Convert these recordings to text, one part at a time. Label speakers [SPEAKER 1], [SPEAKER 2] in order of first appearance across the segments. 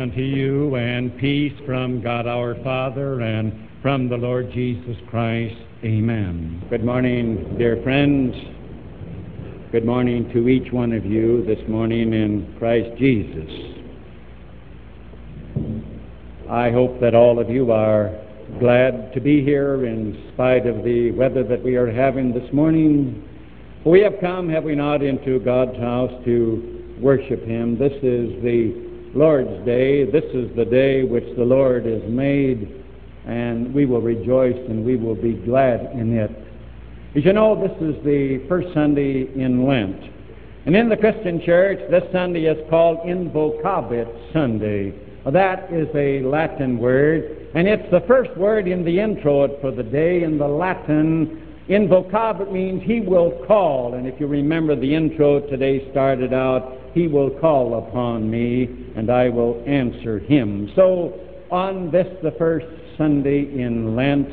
[SPEAKER 1] unto you and peace from God our Father and from the Lord Jesus Christ. Amen. Good morning, dear friends. Good morning to each one of you this morning in Christ Jesus. I hope that all of you are glad to be here in spite of the weather that we are having this morning. We have come, have we not, into God's house to worship Him. This is the Lord's Day. This is the day which the Lord has made, and we will rejoice and we will be glad in it. As you know, this is the first Sunday in Lent. And in the Christian church, this Sunday is called Invocavit Sunday. That is a Latin word, and it's the first word in the introit for the day in the Latin. Invocavit means he will call, and if you remember the introit today started out, he will call upon me and I will answer him. So, on this, the first Sunday in Lent,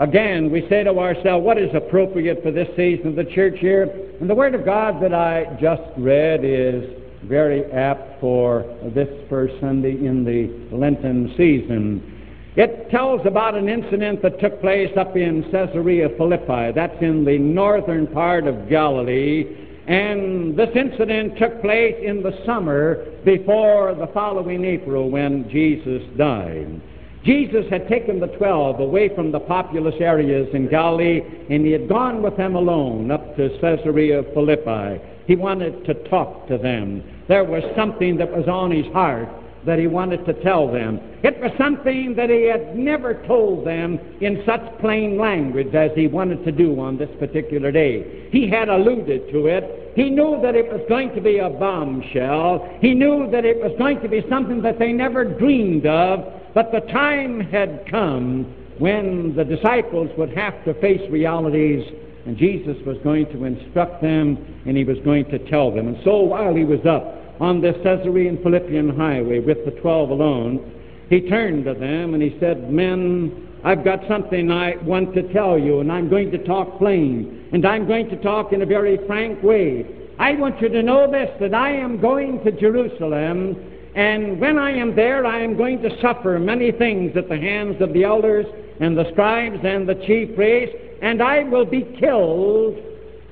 [SPEAKER 1] again, we say to ourselves, what is appropriate for this season of the church year? And the Word of God that I just read is very apt for this first Sunday in the Lenten season. It tells about an incident that took place up in Caesarea Philippi. That's in the northern part of Galilee. And this incident took place in the summer before the following April when Jesus died. Jesus had taken the twelve away from the populous areas in Galilee, and he had gone with them alone up to Caesarea Philippi. He wanted to talk to them. There was something that was on his heart that he wanted to tell them. It was something that he had never told them in such plain language as he wanted to do on this particular day. He had alluded to it. He knew that it was going to be a bombshell. He knew that it was going to be something that they never dreamed of, but the time had come when the disciples would have to face realities and Jesus was going to instruct them and he was going to tell them. And so while he was up on the Caesarean Philippian highway with the twelve alone, he turned to them and he said, Men, I've got something I want to tell you, and I'm going to talk plain, and I'm going to talk in a very frank way. I want you to know this that I am going to Jerusalem, and when I am there, I am going to suffer many things at the hands of the elders and the scribes and the chief priests, and I will be killed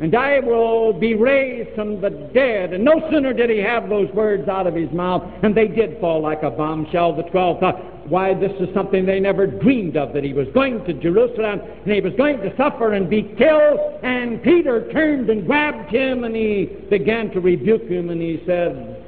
[SPEAKER 1] and I will be raised from the dead. And no sooner did he have those words out of his mouth, and they did fall like a bombshell. The twelve thought, why, this is something they never dreamed of, that he was going to Jerusalem, and he was going to suffer and be killed. And Peter turned and grabbed him, and he began to rebuke him, and he said,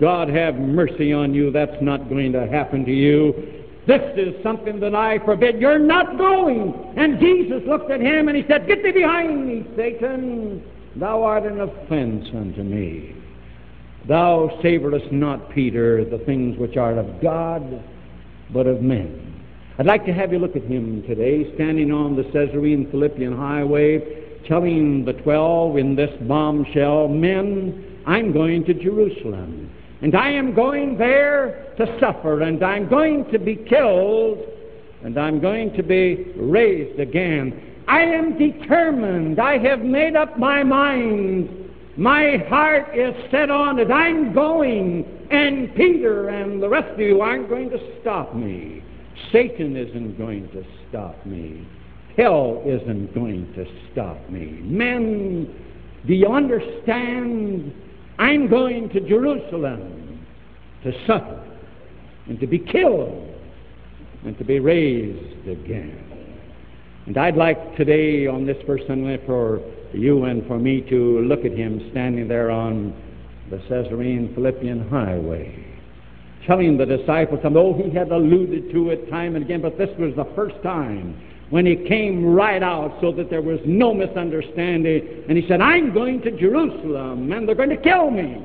[SPEAKER 1] God have mercy on you. That's not going to happen to you. This is something that I forbid. You're not going. And Jesus looked at him and he said, Get thee behind me, Satan. Thou art an offense unto me. Thou savorest not, Peter, the things which are of God, but of men. I'd like to have you look at him today, standing on the Caesarean Philippian highway, telling the twelve in this bombshell, Men, I'm going to Jerusalem. And I am going there to suffer, and I'm going to be killed, and I'm going to be raised again. I am determined. I have made up my mind. My heart is set on it. I'm going, and Peter and the rest of you aren't going to stop me. Satan isn't going to stop me. Hell isn't going to stop me. Men, do you understand I'm going to Jerusalem to suffer and to be killed and to be raised again. And I'd like today on this first Sunday for you and for me to look at him standing there on the Caesarean Philippian highway, telling the disciples, oh, he had alluded to it time and again, but this was the first time when he came right out so that there was no misunderstanding. And he said, I'm going to Jerusalem and they're going to kill me.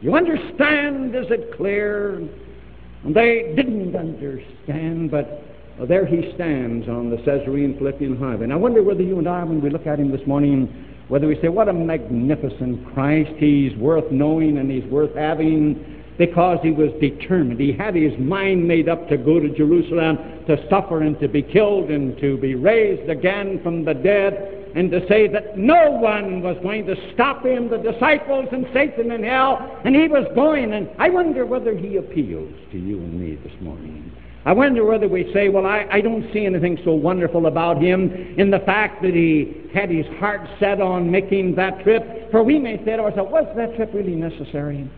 [SPEAKER 1] You understand? Is it clear? And they didn't understand, but uh, there he stands on the Caesarean Philippian highway. And I wonder whether you and I, when we look at him this morning, whether we say, What a magnificent Christ! He's worth knowing and he's worth having because he was determined. He had his mind made up to go to Jerusalem to suffer and to be killed and to be raised again from the dead. and to say that no one was going to stop him, the disciples and Satan in hell, and he was going. And I wonder whether he appeals to you and me this morning. I wonder whether we say, well, I, I don't see anything so wonderful about him in the fact that he had his heart set on making that trip. For we may say to ourselves, was that trip really necessary?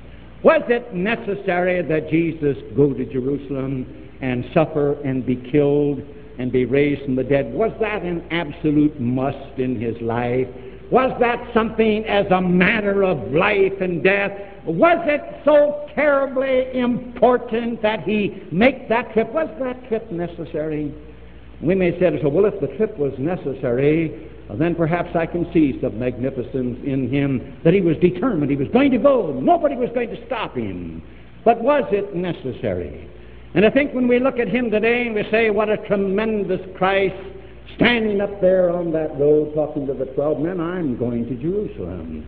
[SPEAKER 1] Was it necessary that Jesus go to Jerusalem and suffer and be killed and be raised from the dead? Was that an absolute must in his life? Was that something as a matter of life and death? Was it so terribly important that he make that trip? Was that trip necessary? We may say to ourselves, well, if the trip was necessary, then perhaps I can see some magnificence in him that he was determined. He was going to go. Nobody was going to stop him. But was it necessary? And I think when we look at him today and we say, what a tremendous Christ standing up there on that road talking to the twelve men, I'm going to Jerusalem.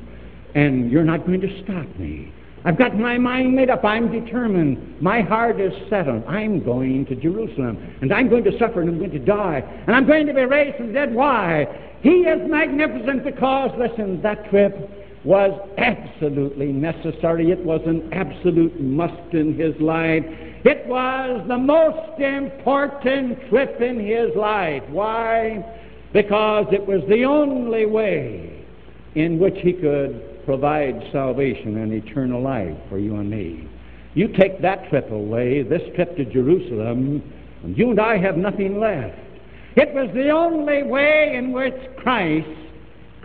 [SPEAKER 1] And you're not going to stop me. I've got my mind made up. I'm determined. My heart is set on. I'm going to Jerusalem. And I'm going to suffer and I'm going to die. And I'm going to be raised from the dead. Why? He is magnificent because, listen, that trip was absolutely necessary. It was an absolute must in his life. It was the most important trip in his life. Why? Because it was the only way in which he could provide salvation and eternal life for you and me. You take that trip away, this trip to Jerusalem, and you and I have nothing left. It was the only way in which Christ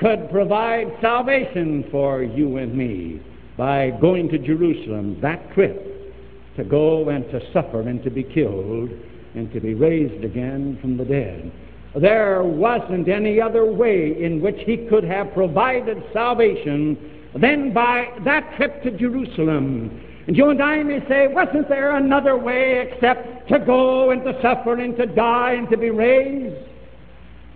[SPEAKER 1] could provide salvation for you and me by going to Jerusalem, that trip to go and to suffer and to be killed and to be raised again from the dead. There wasn't any other way in which he could have provided salvation than by that trip to Jerusalem. And you and I may say, wasn't there another way except to go and to suffer and to die and to be raised?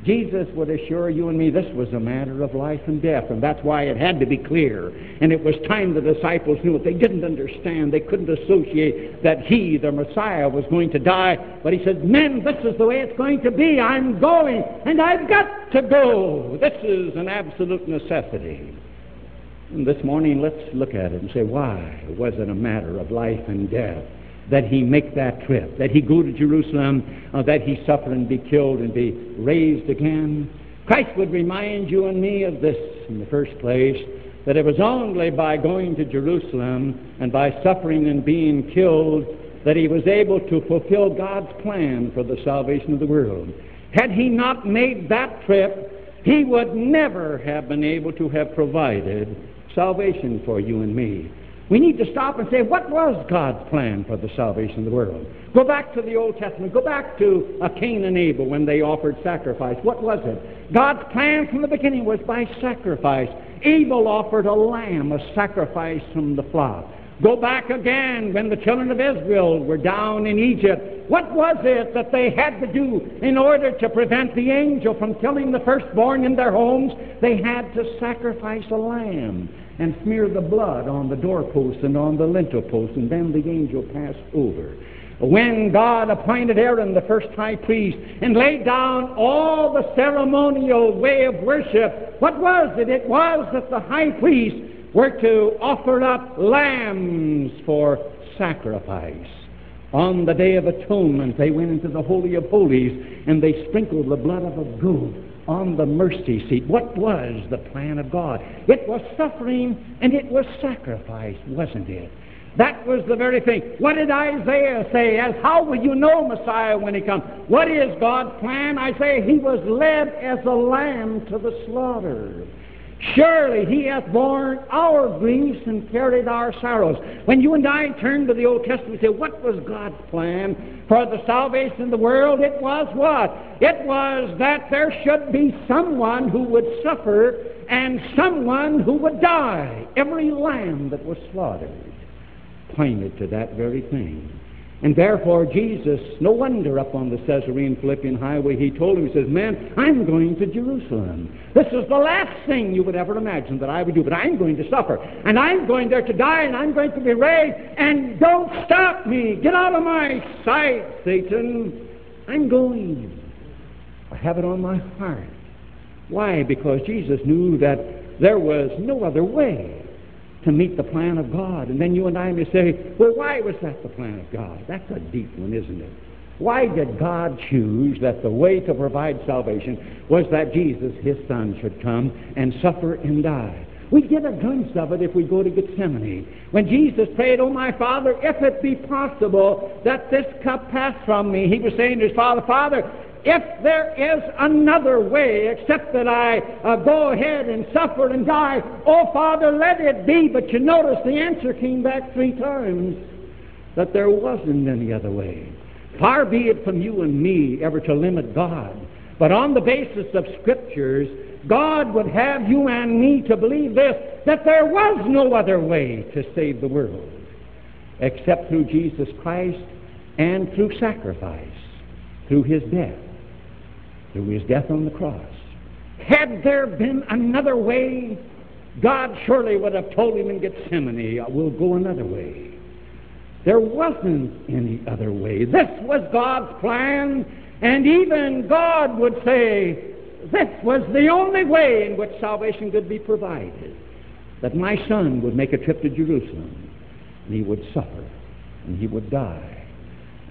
[SPEAKER 1] Jesus would assure you and me this was a matter of life and death, and that's why it had to be clear. And it was time the disciples knew it. They didn't understand. They couldn't associate that he, the Messiah, was going to die. But he said, Men, this is the way it's going to be. I'm going, and I've got to go. This is an absolute necessity. This morning, let's look at it and say, why was it a matter of life and death? that he make that trip, that he go to Jerusalem, uh, that he suffer and be killed and be raised again. Christ would remind you and me of this in the first place, that it was only by going to Jerusalem and by suffering and being killed that he was able to fulfill God's plan for the salvation of the world. Had he not made that trip, he would never have been able to have provided salvation for you and me. We need to stop and say, what was God's plan for the salvation of the world? Go back to the Old Testament. Go back to Cain and Abel when they offered sacrifice. What was it? God's plan from the beginning was by sacrifice. Abel offered a lamb, a sacrifice from the flock. Go back again when the children of Israel were down in Egypt. What was it that they had to do in order to prevent the angel from killing the firstborn in their homes? They had to sacrifice a lamb and smear the blood on the doorpost and on the lintel post, and then the angel passed over. When God appointed Aaron the first high priest and laid down all the ceremonial way of worship, what was it? It was that the high priest were to offer up lambs for sacrifice. On the Day of Atonement, they went into the Holy of Holies and they sprinkled the blood of a goat on the mercy seat. What was the plan of God? It was suffering and it was sacrifice, wasn't it? That was the very thing. What did Isaiah say? As how will you know Messiah when he comes? What is God's plan? I say he was led as a lamb to the slaughter. Surely he hath borne our griefs and carried our sorrows. When you and I turn to the Old Testament and say, what was God's plan for the salvation of the world? It was what? It was that there should be someone who would suffer and someone who would die. Every lamb that was slaughtered pointed to that very thing. And therefore, Jesus, no wonder up on the Caesarean Philippian highway, he told him, he says, Man, I'm going to Jerusalem. This is the last thing you would ever imagine that I would do, but I'm going to suffer. And I'm going there to die, and I'm going to be raised. And don't stop me. Get out of my sight, Satan. I'm going. I have it on my heart Why? Because Jesus knew that there was no other way to meet the plan of God. And then you and I may say, well, why was that the plan of God? That's a deep one, isn't it? Why did God choose that the way to provide salvation was that Jesus, his son, should come and suffer and die? We get a glimpse of it if we go to Gethsemane. When Jesus prayed, Oh, my Father, if it be possible that this cup pass from me, he was saying to his Father, Father, if there is another way except that I uh, go ahead and suffer and die, oh, Father, let it be. But you notice the answer came back three times that there wasn't any other way. Far be it from you and me ever to limit God. But on the basis of Scriptures, God would have you and me to believe this, that there was no other way to save the world except through Jesus Christ and through sacrifice, through his death, through his death on the cross. Had there been another way, God surely would have told him in Gethsemane, we'll go another way. There wasn't any other way. This was God's plan, and even God would say, this was the only way in which salvation could be provided. That my son would make a trip to Jerusalem, and he would suffer, and he would die.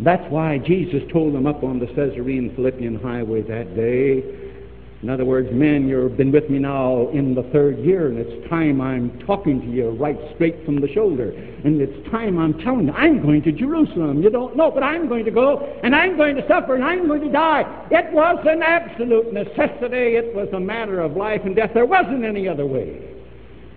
[SPEAKER 1] That's why Jesus told them up on the Caesarean Philippian highway that day, in other words, men, you've been with me now in the third year, and it's time I'm talking to you right straight from the shoulder. And it's time I'm telling you, I'm going to Jerusalem. You don't know, but I'm going to go, and I'm going to suffer, and I'm going to die. It was an absolute necessity. It was a matter of life and death. There wasn't any other way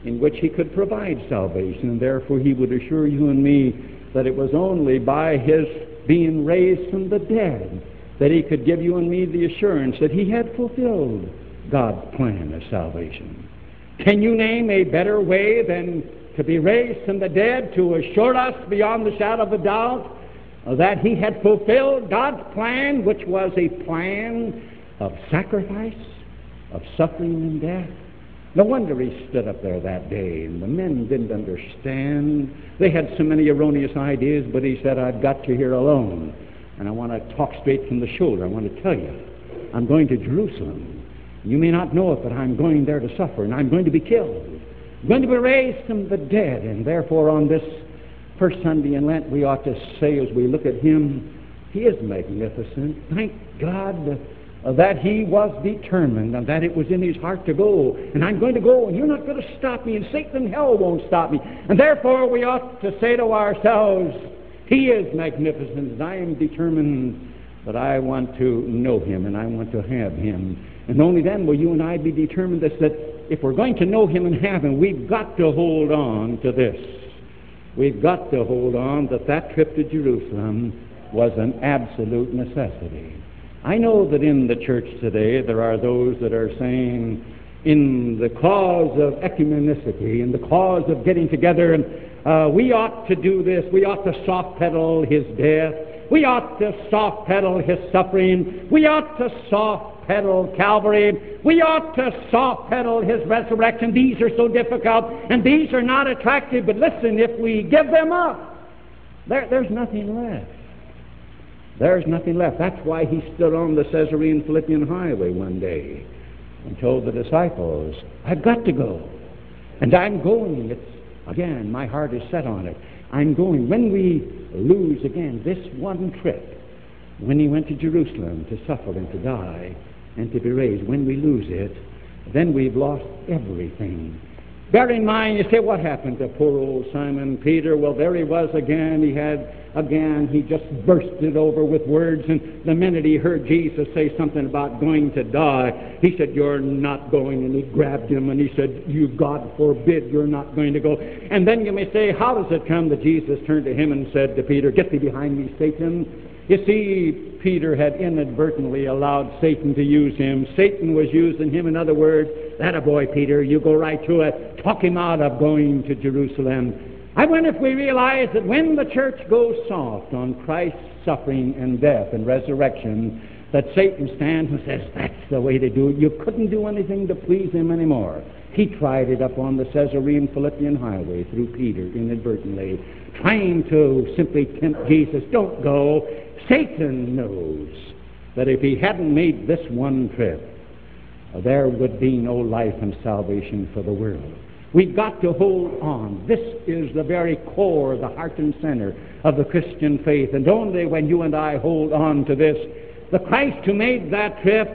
[SPEAKER 1] in which he could provide salvation, and therefore he would assure you and me that it was only by his being raised from the dead that he could give you and me the assurance that he had fulfilled God's plan of salvation. Can you name a better way than to be raised from the dead to assure us beyond the shadow of a doubt that he had fulfilled God's plan, which was a plan of sacrifice, of suffering and death? No wonder he stood up there that day, and the men didn't understand. They had so many erroneous ideas, but he said, I've got you here alone. And I want to talk straight from the shoulder. I want to tell you, I'm going to Jerusalem. You may not know it, but I'm going there to suffer, and I'm going to be killed. I'm going to be raised from the dead. And therefore, on this first Sunday in Lent, we ought to say as we look at him, he is magnificent. Thank God Uh, that he was determined and that it was in his heart to go. And I'm going to go, and you're not going to stop me, and Satan and hell won't stop me. And therefore, we ought to say to ourselves, he is magnificent, and I am determined that I want to know Him and I want to have Him. And only then will you and I be determined that if we're going to know Him and have Him, we've got to hold on to this. We've got to hold on that that trip to Jerusalem was an absolute necessity. I know that in the church today there are those that are saying, in the cause of ecumenicity, in the cause of getting together and uh, we ought to do this. We ought to soft pedal his death. We ought to soft pedal his suffering. We ought to soft pedal Calvary. We ought to soft pedal his resurrection. These are so difficult and these are not attractive. But listen, if we give them up, there, there's nothing left. There's nothing left. That's why he stood on the Caesarean Philippian highway one day and told the disciples, I've got to go. And I'm going. It's Again, my heart is set on it. I'm going. When we lose again this one trip, when he went to Jerusalem to suffer and to die and to be raised, when we lose it, then we've lost everything. Bear in mind, you say, what happened to poor old Simon Peter? Well, there he was again. He had again, he just bursted over with words, and the minute he heard Jesus say something about going to die, he said, You're not going. And he grabbed him and he said, You God forbid you're not going to go. And then you may say, How does it come that Jesus turned to him and said to Peter, Get thee behind me, Satan? You see, Peter had inadvertently allowed Satan to use him. Satan was using him. In other words, that a boy, Peter, you go right to it. Talk him out of going to Jerusalem. I wonder if we realize that when the church goes soft on Christ's suffering and death and resurrection, that Satan stands and says, That's the way to do it. You couldn't do anything to please him anymore. He tried it up on the Caesarean Philippian highway through Peter inadvertently, trying to simply tempt Jesus. Don't go. Satan knows that if he hadn't made this one trip, there would be no life and salvation for the world. We've got to hold on. This is the very core, the heart and center of the Christian faith. And only when you and I hold on to this, the Christ who made that trip,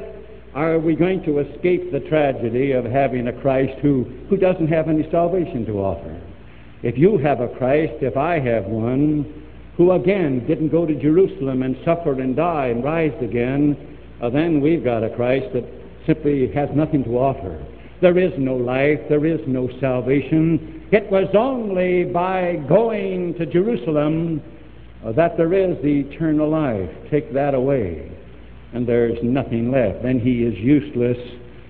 [SPEAKER 1] are we going to escape the tragedy of having a Christ who, who doesn't have any salvation to offer? If you have a Christ, if I have one, who again didn't go to Jerusalem and suffer and die and rise again, uh, then we've got a Christ that simply has nothing to offer. There is no life, there is no salvation. It was only by going to Jerusalem uh, that there is the eternal life. Take that away, and there's nothing left. Then he is useless,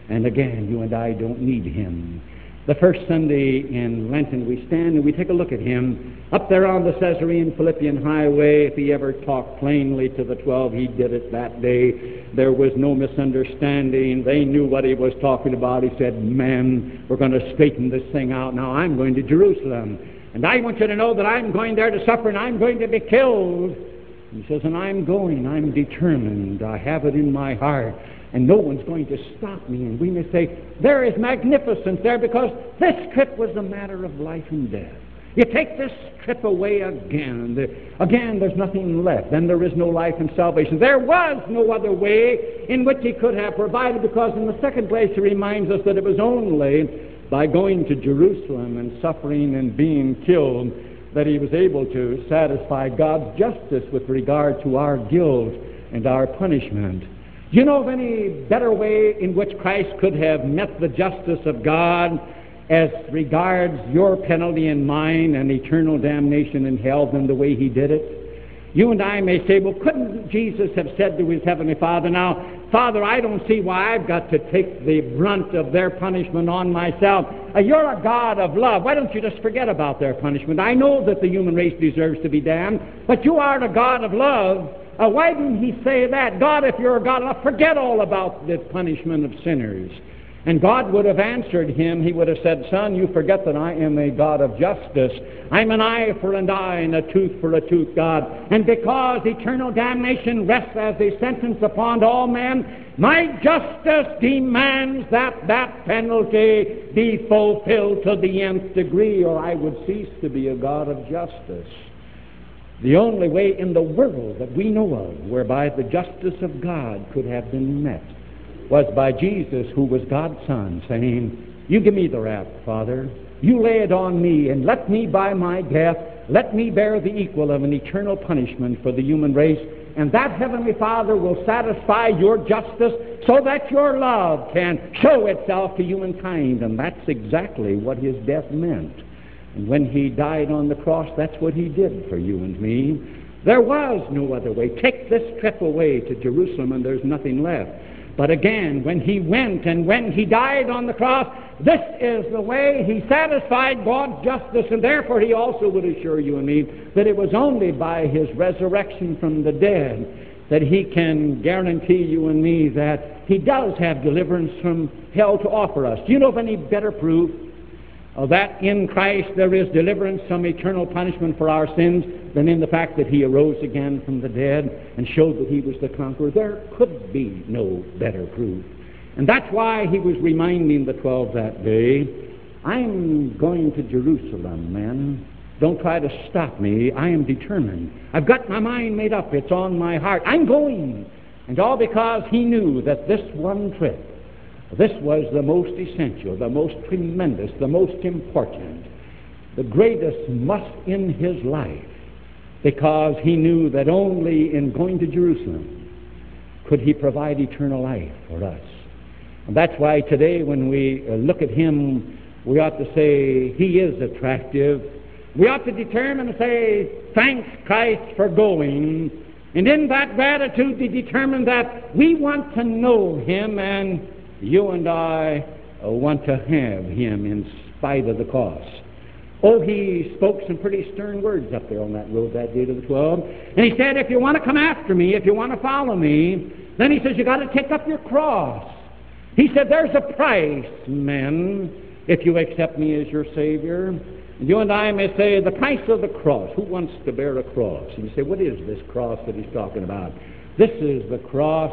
[SPEAKER 1] and again, you and I don't need him. The first Sunday in Lenten, we stand and we take a look at him up there on the Caesarean Philippian highway. If he ever talked plainly to the twelve, he did it that day. There was no misunderstanding. They knew what he was talking about. He said, Men, we're going to straighten this thing out. Now I'm going to Jerusalem. And I want you to know that I'm going there to suffer and I'm going to be killed. He says, And I'm going. I'm determined. I have it in my heart and no one's going to stop me. And we may say, there is magnificence there because this trip was a matter of life and death. You take this trip away again. Again, there's nothing left. Then there is no life and salvation. There was no other way in which he could have provided because, in the second place, he reminds us that it was only by going to Jerusalem and suffering and being killed that he was able to satisfy God's justice with regard to our guilt and our punishment. Do you know of any better way in which Christ could have met the justice of God as regards your penalty and mine and eternal damnation in hell than the way he did it? You and I may say, well, couldn't Jesus have said to his heavenly Father, now, Father, I don't see why I've got to take the brunt of their punishment on myself. Uh, you're a God of love. Why don't you just forget about their punishment? I know that the human race deserves to be damned, but you are a God of love. Uh, why didn't he say that? God, if you're a God, forget all about the punishment of sinners. And God would have answered him. He would have said, Son, you forget that I am a God of justice. I'm an eye for an eye and a tooth for a tooth, God. And because eternal damnation rests as a sentence upon all men, my justice demands that that penalty be fulfilled to the nth degree, or I would cease to be a God of justice. The only way in the world that we know of whereby the justice of God could have been met was by Jesus, who was God's Son, saying, You give me the wrath, Father. You lay it on me, and let me by my death, let me bear the equal of an eternal punishment for the human race. And that Heavenly Father will satisfy your justice so that your love can show itself to humankind. And that's exactly what his death meant. And when he died on the cross, that's what he did for you and me. There was no other way. Take this trip away to Jerusalem, and there's nothing left. But again, when he went and when he died on the cross, this is the way he satisfied God's justice, and therefore he also would assure you and me that it was only by his resurrection from the dead that he can guarantee you and me that he does have deliverance from hell to offer us. Do you know of any better proof Uh, that in Christ there is deliverance from eternal punishment for our sins than in the fact that he arose again from the dead and showed that he was the conqueror. There could be no better proof. And that's why he was reminding the twelve that day, I'm going to Jerusalem, men. Don't try to stop me. I am determined. I've got my mind made up. It's on my heart. I'm going. And all because he knew that this one trip this was the most essential, the most tremendous, the most important, the greatest must in his life, because he knew that only in going to Jerusalem could he provide eternal life for us. And that's why today, when we uh, look at him, we ought to say he is attractive. We ought to determine to say, thanks Christ for going. And in that gratitude, to determine that we want to know him and you and I uh, want to have him in spite of the cost. Oh, he spoke some pretty stern words up there on that road that day to the twelve. And he said, if you want to come after me, if you want to follow me, then he says, you got to take up your cross. He said, there's a price, men, if you accept me as your Savior. And you and I may say, the price of the cross. Who wants to bear a cross? And you say, what is this cross that he's talking about? This is the cross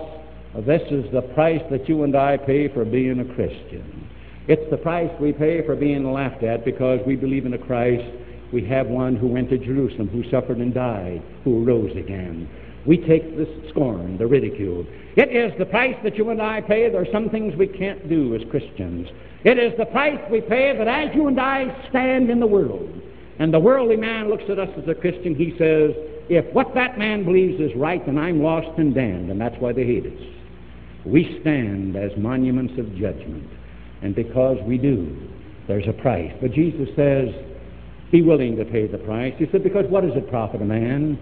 [SPEAKER 1] This is the price that you and I pay for being a Christian. It's the price we pay for being laughed at because we believe in a Christ. We have one who went to Jerusalem, who suffered and died, who rose again. We take the scorn, the ridicule. It is the price that you and I pay. There are some things we can't do as Christians. It is the price we pay that as you and I stand in the world, and the worldly man looks at us as a Christian, he says, if what that man believes is right, then I'm lost and damned, and that's why they hate us. We stand as monuments of judgment, and because we do, there's a price. But Jesus says, be willing to pay the price. He said, because what does it profit a man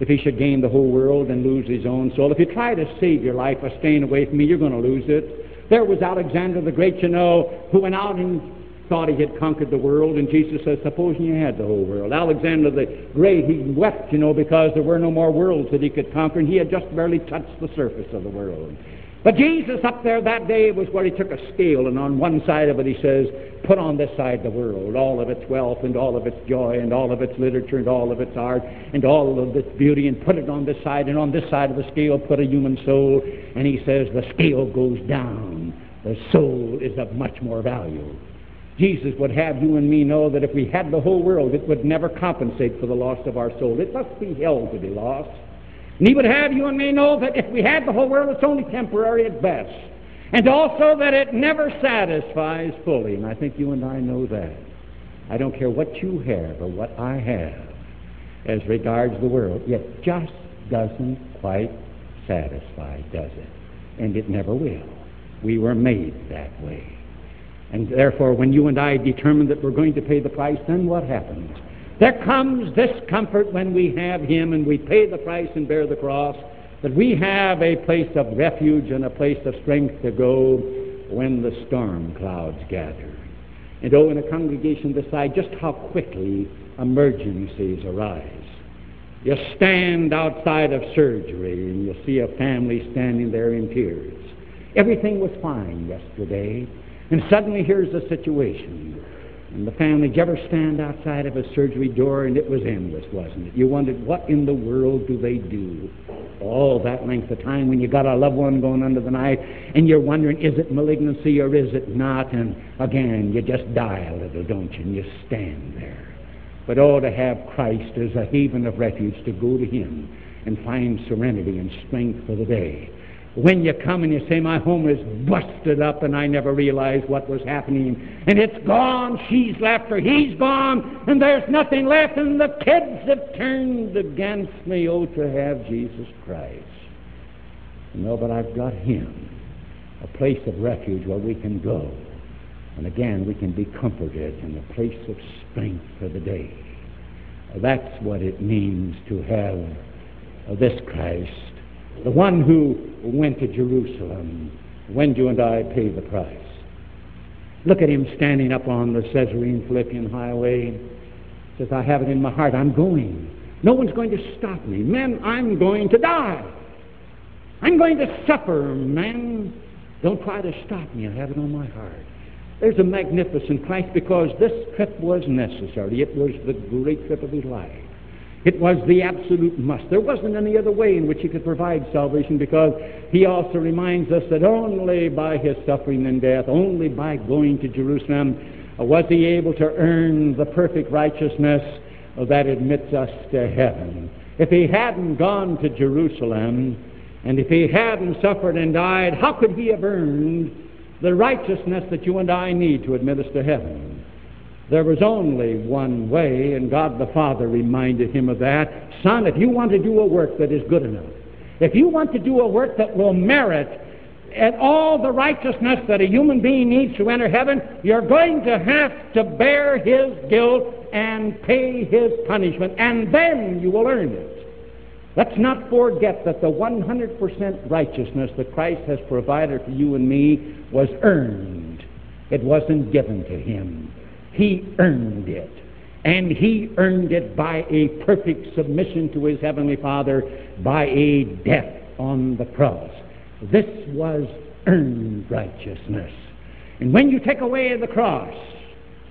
[SPEAKER 1] if he should gain the whole world and lose his own soul? If you try to save your life by staying away from me, you're going to lose it. There was Alexander the Great, you know, who went out and thought he had conquered the world, and Jesus says, supposing you had the whole world. Alexander the Great, he wept, you know, because there were no more worlds that he could conquer, and he had just barely touched the surface of the world. But Jesus up there that day was where he took a scale, and on one side of it he says, put on this side the world, all of its wealth and all of its joy and all of its literature and all of its art and all of its beauty, and put it on this side, and on this side of the scale put a human soul. And he says, the scale goes down. The soul is of much more value. Jesus would have you and me know that if we had the whole world, it would never compensate for the loss of our soul. It must be hell to be lost. And he would have you and me know that if we had the whole world, it's only temporary at best. And also that it never satisfies fully. And I think you and I know that. I don't care what you have or what I have as regards the world. It just doesn't quite satisfy, does it? And it never will. We were made that way. And therefore, when you and I determine that we're going to pay the price, then what happens? There comes this comfort when we have Him and we pay the price and bear the cross, that we have a place of refuge and a place of strength to go when the storm clouds gather. And oh, in a congregation this size, just how quickly emergencies arise. You stand outside of surgery and you see a family standing there in tears. Everything was fine yesterday, and suddenly here's a situation and the family, ever stand outside of a surgery door and it was endless, wasn't it? You wondered, what in the world do they do? All that length of time when you got a loved one going under the knife and you're wondering, is it malignancy or is it not? And again, you just die a little, don't you? And you stand there. But oh, to have Christ as a haven of refuge, to go to Him and find serenity and strength for the day when you come and you say, My home is busted up and I never realized what was happening, and it's gone, she's left or he's gone, and there's nothing left, and the kids have turned against me. Oh, to have Jesus Christ. No, but I've got Him, a place of refuge where we can go. And again, we can be comforted in a place of strength for the day. That's what it means to have this Christ the one who went to Jerusalem when you and I pay the price. Look at him standing up on the Caesarea Philippian highway. Says, I have it in my heart. I'm going. No one's going to stop me. Men, I'm going to die. I'm going to suffer, men. Don't try to stop me. I have it on my heart. There's a magnificent Christ because this trip was necessary. It was the great trip of his life. It was the absolute must. There wasn't any other way in which he could provide salvation because he also reminds us that only by his suffering and death, only by going to Jerusalem, uh, was he able to earn the perfect righteousness uh, that admits us to heaven. If he hadn't gone to Jerusalem, and if he hadn't suffered and died, how could he have earned the righteousness that you and I need to admit us to heaven? There was only one way, and God the Father reminded him of that. Son, if you want to do a work that is good enough, if you want to do a work that will merit and all the righteousness that a human being needs to enter heaven, you're going to have to bear his guilt and pay his punishment, and then you will earn it. Let's not forget that the 100% righteousness that Christ has provided for you and me was earned. It wasn't given to him. He earned it. And he earned it by a perfect submission to his heavenly Father by a death on the cross. This was earned righteousness. And when you take away the cross,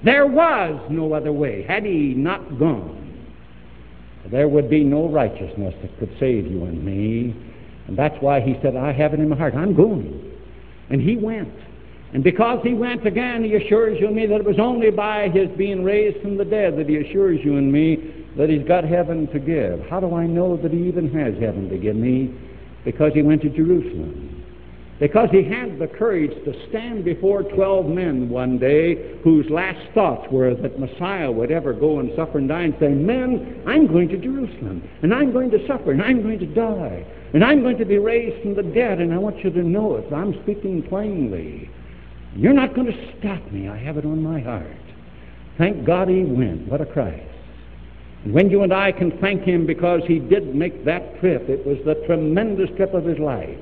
[SPEAKER 1] there was no other way. Had he not gone, there would be no righteousness that could save you and me. And that's why he said, I have it in my heart. I'm going. And he went. And because he went again, he assures you and me that it was only by his being raised from the dead that he assures you and me that he's got heaven to give. How do I know that he even has heaven to give me? Because he went to Jerusalem. Because he had the courage to stand before 12 men one day whose last thoughts were that Messiah would ever go and suffer and die and say, Men, I'm going to Jerusalem, and I'm going to suffer, and I'm going to die, and I'm going to be raised from the dead, and I want you to know it. I'm speaking plainly. You're not going to stop me. I have it on my heart. Thank God he went. What a Christ. And when you and I can thank him because he did make that trip, it was the tremendous trip of his life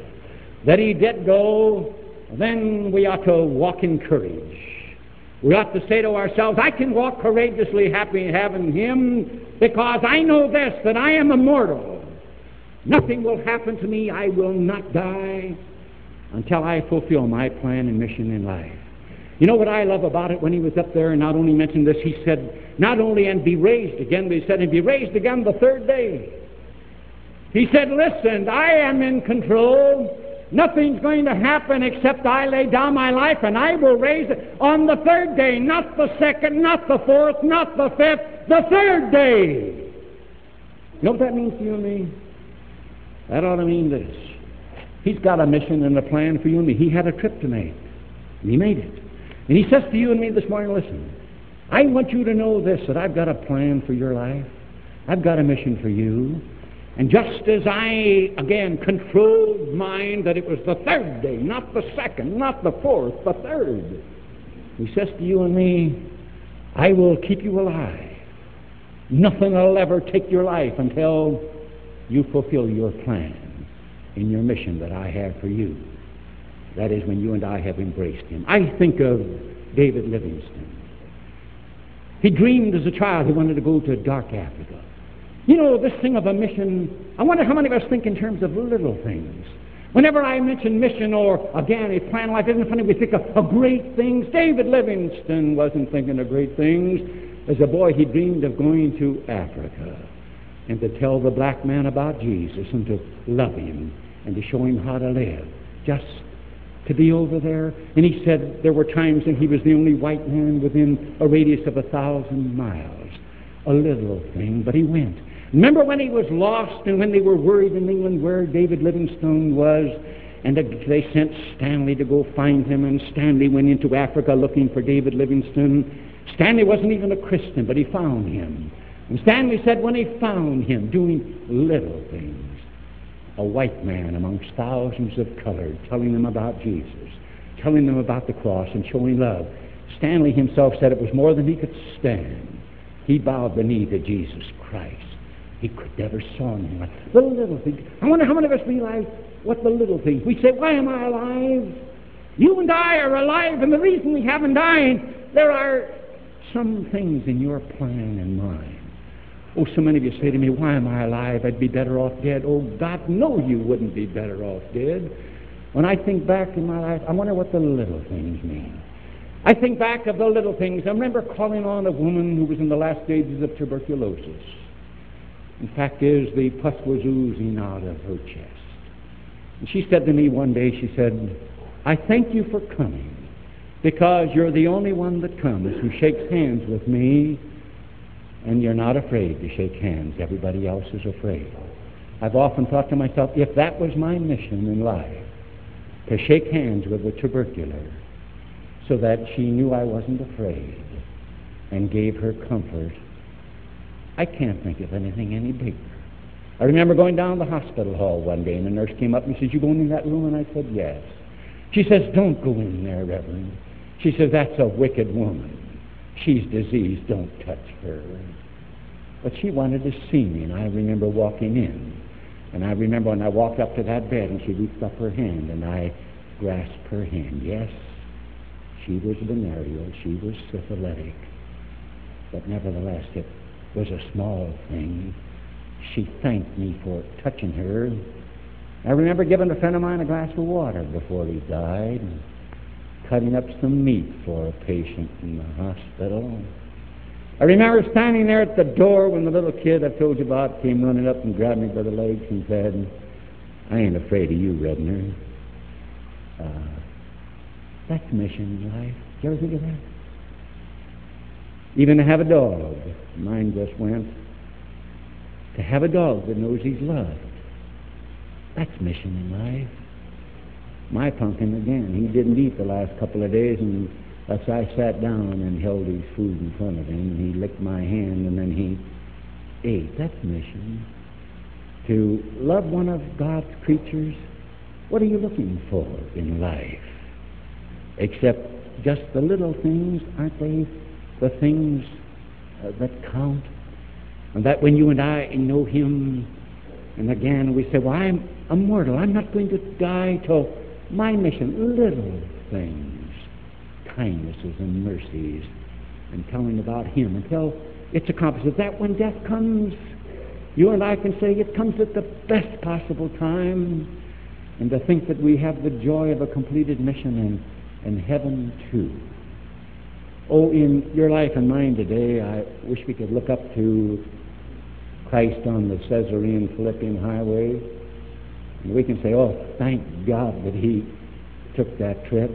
[SPEAKER 1] that he did go, then we ought to walk in courage. We ought to say to ourselves, I can walk courageously happy having him because I know this, that I am immortal. Nothing will happen to me. I will not die until I fulfill my plan and mission in life. You know what I love about it when he was up there and not only mentioned this, he said, not only and be raised again, but he said, and be raised again the third day. He said, listen, I am in control. Nothing's going to happen except I lay down my life and I will raise it on the third day, not the second, not the fourth, not the fifth, the third day. You know what that means to you and me? That ought to mean this. He's got a mission and a plan for you and me. He had a trip to make, and he made it. And he says to you and me this morning, listen, I want you to know this, that I've got a plan for your life. I've got a mission for you. And just as I, again, controlled mine that it was the third day, not the second, not the fourth, the third, he says to you and me, I will keep you alive. Nothing will ever take your life until you fulfill your plan in your mission that I have for you. That is when you and I have embraced him. I think of David Livingstone. He dreamed as a child he wanted to go to dark Africa. You know, this thing of a mission, I wonder how many of us think in terms of little things. Whenever I mention mission or, again, a plan life, isn't it funny? We think of, of great things. David Livingstone wasn't thinking of great things. As a boy, he dreamed of going to Africa and to tell the black man about Jesus and to love him and to show him how to live. Just to be over there. And he said there were times when he was the only white man within a radius of a thousand miles. A little thing, but he went. Remember when he was lost and when they were worried in England where David Livingstone was? And they sent Stanley to go find him, and Stanley went into Africa looking for David Livingstone. Stanley wasn't even a Christian, but he found him. And Stanley said when he found him doing little things, a white man amongst thousands of colored, telling them about Jesus, telling them about the cross, and showing love. Stanley himself said it was more than he could stand. He bowed the knee to Jesus Christ. He could never saw anything like the little things. I wonder how many of us realize what the little things. We say, Why am I alive? You and I are alive, and the reason we haven't died, there are some things in your plan and mine. Oh, so many of you say to me, Why am I alive? I'd be better off dead. Oh, God, no, you wouldn't be better off dead. When I think back in my life, I wonder what the little things mean. I think back of the little things. I remember calling on a woman who was in the last stages of tuberculosis. In fact, is the pus was oozing out of her chest. And she said to me one day, she said, I thank you for coming because you're the only one that comes who shakes hands with me and you're not afraid to shake hands. Everybody else is afraid. I've often thought to myself, if that was my mission in life, to shake hands with a tubercular so that she knew I wasn't afraid and gave her comfort I can't think of anything any bigger. I remember going down the hospital hall one day, and the nurse came up and says, You going in that room? And I said, Yes. She says, Don't go in there, Reverend. She says, That's a wicked woman. She's diseased. Don't touch her. But she wanted to see me, and I remember walking in. And I remember when I walked up to that bed, and she reached up her hand, and I grasped her hand. Yes, she was venereal. She was syphilitic. But nevertheless, it was a small thing. She thanked me for touching her. I remember giving a friend of mine a glass of water before he died, cutting up some meat for a patient in the hospital. I remember standing there at the door when the little kid I've told you about came running up and grabbed me by the legs and said, I ain't afraid of you, Redner. Uh, that's mission in life. Did you ever think of that? Even to have a dog. Mine just went. To have a dog that knows he's loved. That's mission in life. My pumpkin, again, he didn't eat the last couple of days, and thus I sat down and held his food in front of him, and he licked my hand, and then he ate. That's mission. To love one of God's creatures, what are you looking for in life? Except just the little things, aren't they? The things uh, that count. And that when you and I know Him, and again we say, Well, I'm immortal. I'm not going to die till my mission, little things, kindnesses and mercies, and telling about Him until it's accomplished. That when death comes, you and I can say it comes at the best possible time, and to think that we have the joy of a completed mission and, and heaven too. Oh, in your life and mine today, I wish we could look up to Christ on the Caesarean Philippian highway, and we can say, oh, thank God that He took that trip.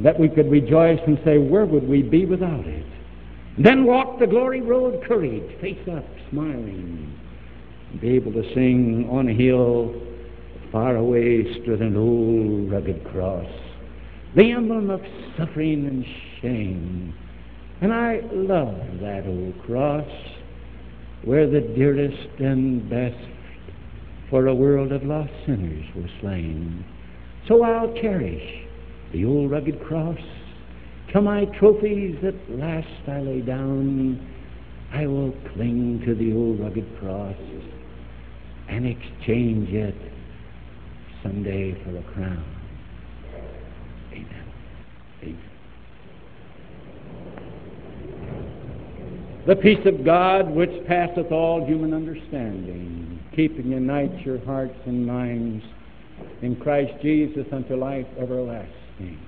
[SPEAKER 1] That we could rejoice and say, where would we be without it? Then walk the glory road, courage, face up, smiling, and be able to sing on a hill far away stood an old rugged cross, the emblem of suffering and shame. And I love that old cross where the dearest and best for a world of lost sinners was slain. So I'll cherish the old rugged cross. To my trophies at last I lay down. I will cling to the old rugged cross and exchange it someday for a crown. Amen. The peace of God, which passeth all human understanding, keeping unites your hearts and minds in Christ Jesus unto life everlasting.